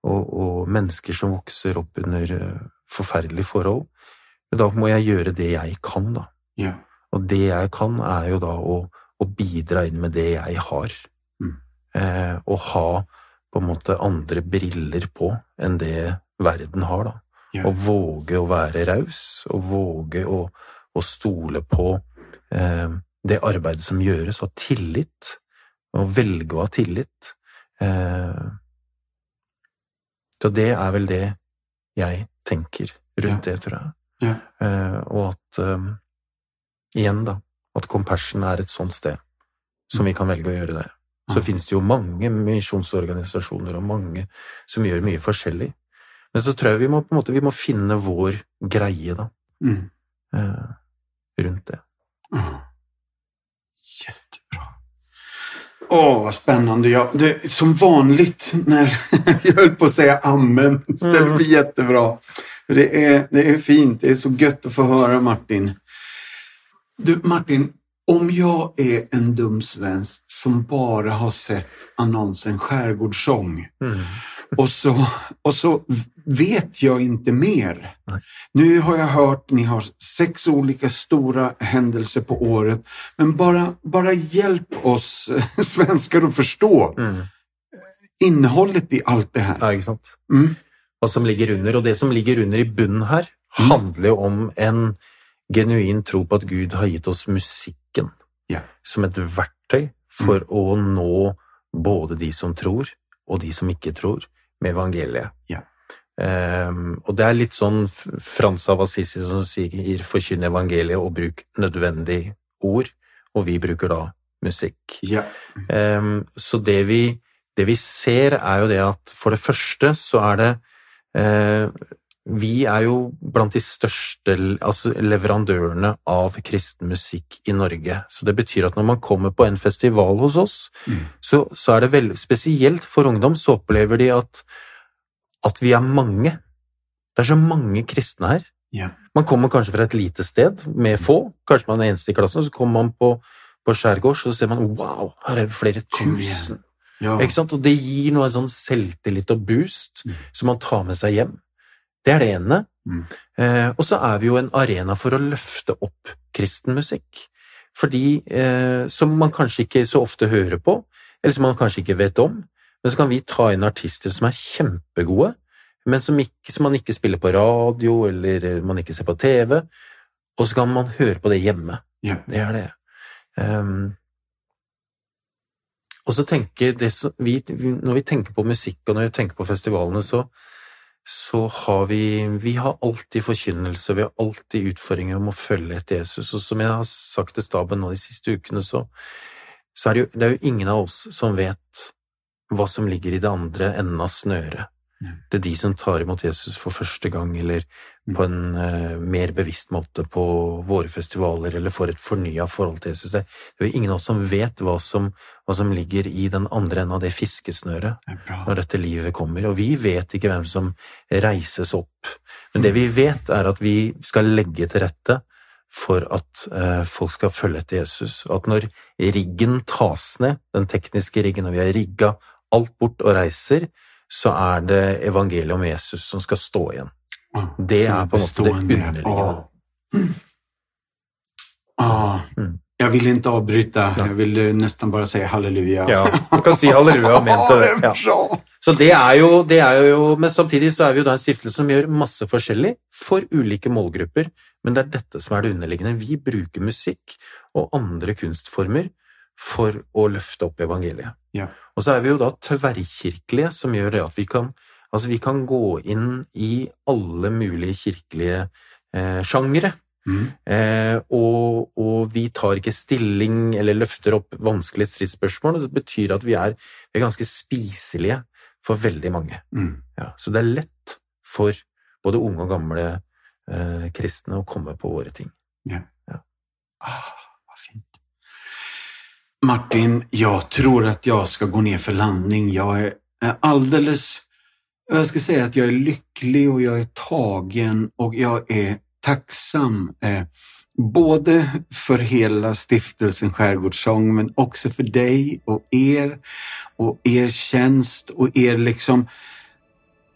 og, og mennesker som vokser opp under eh, forferdelige forhold? Da må jeg gjøre det jeg kan, da. Ja. Og det jeg kan, er jo da å, å bidra inn med det jeg har. Mm. Eh, og ha på en måte andre briller på enn det verden har, da. Og våge å være raus, og våge å, å stole på eh, det arbeidet som gjøres, ha tillit, og velge å ha tillit. Eh, så det er vel det jeg tenker rundt det, tror jeg. Ja. Eh, og at eh, igjen, da, at Compassion er et sånt sted som vi kan velge å gjøre det. Så mm. finnes det jo mange misjonsorganisasjoner og mange som gjør mye forskjellig. Men så tror jeg vi må, på en måte, vi må finne vår greie, da, Mm. eh, rundt det. Ja. Jättebra. Åh, vad spännande. Ja, det, som vanligt när jag höll på att säga amen istället för jättebra. Det är, det är fint. Det är så gött att få höra Martin. Du Martin, om jag är en dum svensk som bara har sett annonsen Skärgårdssång och så, och så vet jag inte mer. Nej. Nu har jag hört ni har sex olika stora händelser på året. Men bara, bara hjälp oss svenskar att förstå Mm. innehållet i allt det här. Ja, exakt. Mm. Vad som ligger under. Og det som ligger under i bunnen her, Mm. handler jo om en genuin tro på at Gud har gitt oss musikken Ja. som et verktøy for å nå både de som tror, og de som ikke tror, med evangeliet. Ja. Um, og det er litt sånn Frans av Assisi som sier 'forkynn evangeliet og bruk nødvendig ord', og vi bruker da musikk. Ja. Um, så det vi, det vi ser, er jo det at for det første så er det eh, Vi er jo blant de største altså leverandørene av kristen musikk i Norge. Så det betyr at når man kommer på en festival hos oss, Mm. så, så er det veldig Spesielt for ungdom så opplever de at, at vi er mange. Det er så mange kristne her. Ja. Man kommer kanskje fra et lite sted med få, kanskje man er eneste i klassen, så kommer man på, på skjærgårds, og så ser man wow, her er det flere tusen. Ja. Og det gir noe sånn selvtillit og boost Mm. som man tar med seg hjem. Det er det ene. Mm. Eh, og så er vi jo en arena for å løfte opp kristen musikk. Fordi eh, Som man kanskje ikke så ofte hører på, eller som man kanskje ikke vet om. Men så kan vi ta inn artister som er kjempegode, men som, ikke, som man ikke spiller på radio, eller eh, man ikke ser på TV. Og så kan man høre på det hjemme. Ja. Det er det. Um, og så tenker det så, vi, vi, Når vi tenker på musikk, og når vi tenker på festivalene, så, så har vi Vi har alltid forkynnelse, vi har alltid utfordringer om å følge etter Jesus. Og som jeg har sagt til staben nå de siste ukene, så, så er det jo, det er jo ingen av oss som vet hva som ligger i det andre enden av snøret. Det er de som tar imot Jesus for første gang, eller på en uh, mer bevisst måte på våre festivaler, eller får et fornya forhold til Jesus. Det, er jo ingen av oss som vet hva som, hva som ligger i den andre enden av det fiskesnøret Det når dette livet kommer, og vi vet ikke hvem som reises opp. Men det vi vet, er at vi skal legge til rette for at uh, folk skal følge etter Jesus, og at når riggen tas ned, den tekniske riggen, og vi har rigga alt bort og reiser, så er det evangeliet om Jesus som skal stå igjen. Det er på en måte det underliggende. Ah. vil ikke avbryte. Jeg vil nesten bare si vill eh, nästan bara säga halleluja. Ja, du kan si halleluja og til det. det Ja. Så det er, jo, det er jo Men samtidig så er vi jo da en stiftelse som gjør masse forskjellig for ulike målgrupper, men det er dette som er det underliggende. Vi bruker musikk og andre kunstformer for å løfte opp evangeliet. Ja. Og så er vi jo da tverrkirkelige, som gjør det at vi kan, altså vi kan gå inn i alle mulige kirkelige eh, sjangre. Mm. Eh, og, og vi tar ikke stilling eller løfter opp vanskelige stridsspørsmål, det betyr at vi er, vi er ganske spiselige for veldig mange. Mm. Ja, så det er lett for både unge og gamle eh, kristne å komme på våre ting. Ah, hva fint. Martin, jeg tror at jeg skal gå ned for landing. Jeg er är alldeles... Jag ska säga att jag är lycklig och jag är tagen och jag är tacksam. Eh, både för hela stiftelsen Skärgårdssång men också för dig och er och er tjänst och er liksom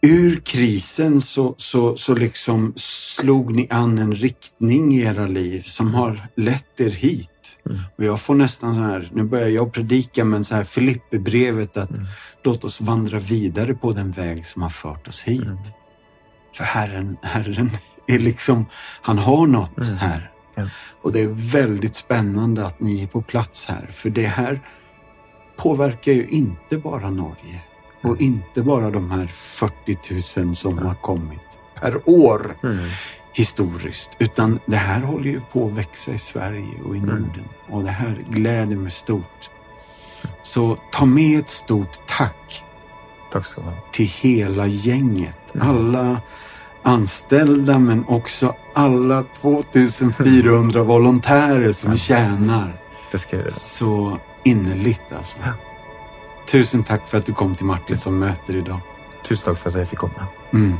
ur krisen så, så, så liksom slog ni an en riktning i era liv som har lett er hit. Mm. Och jag får nästan så här, nu börjar jag predika, men så här Filipperbrevet att Mm. låt oss vandra vidare på den väg som har fört oss hit. Mm. För Herren, Herren är liksom, han har något Mm. här. Ja. Och det är väldigt spännande att ni är på plats här, för det här påverkar ju inte bara Norge Mm. och inte bara de här 40 000 som har kommit per år Mm. Historiskt, utan det här håller ju på att växa i Sverige och i Mm. Norden. Och det här gläder mig stort. Så ta med ett stort tack Takk ska du ha. till hela gänget. Mm. Alla anställda men också alla 2400 volontärer som tjänar Det ska jag så innerligt alltså. Ja. Tusen tack för att du kom till Martin som möter idag. Tusen takk for at jeg fikk komme. Mm.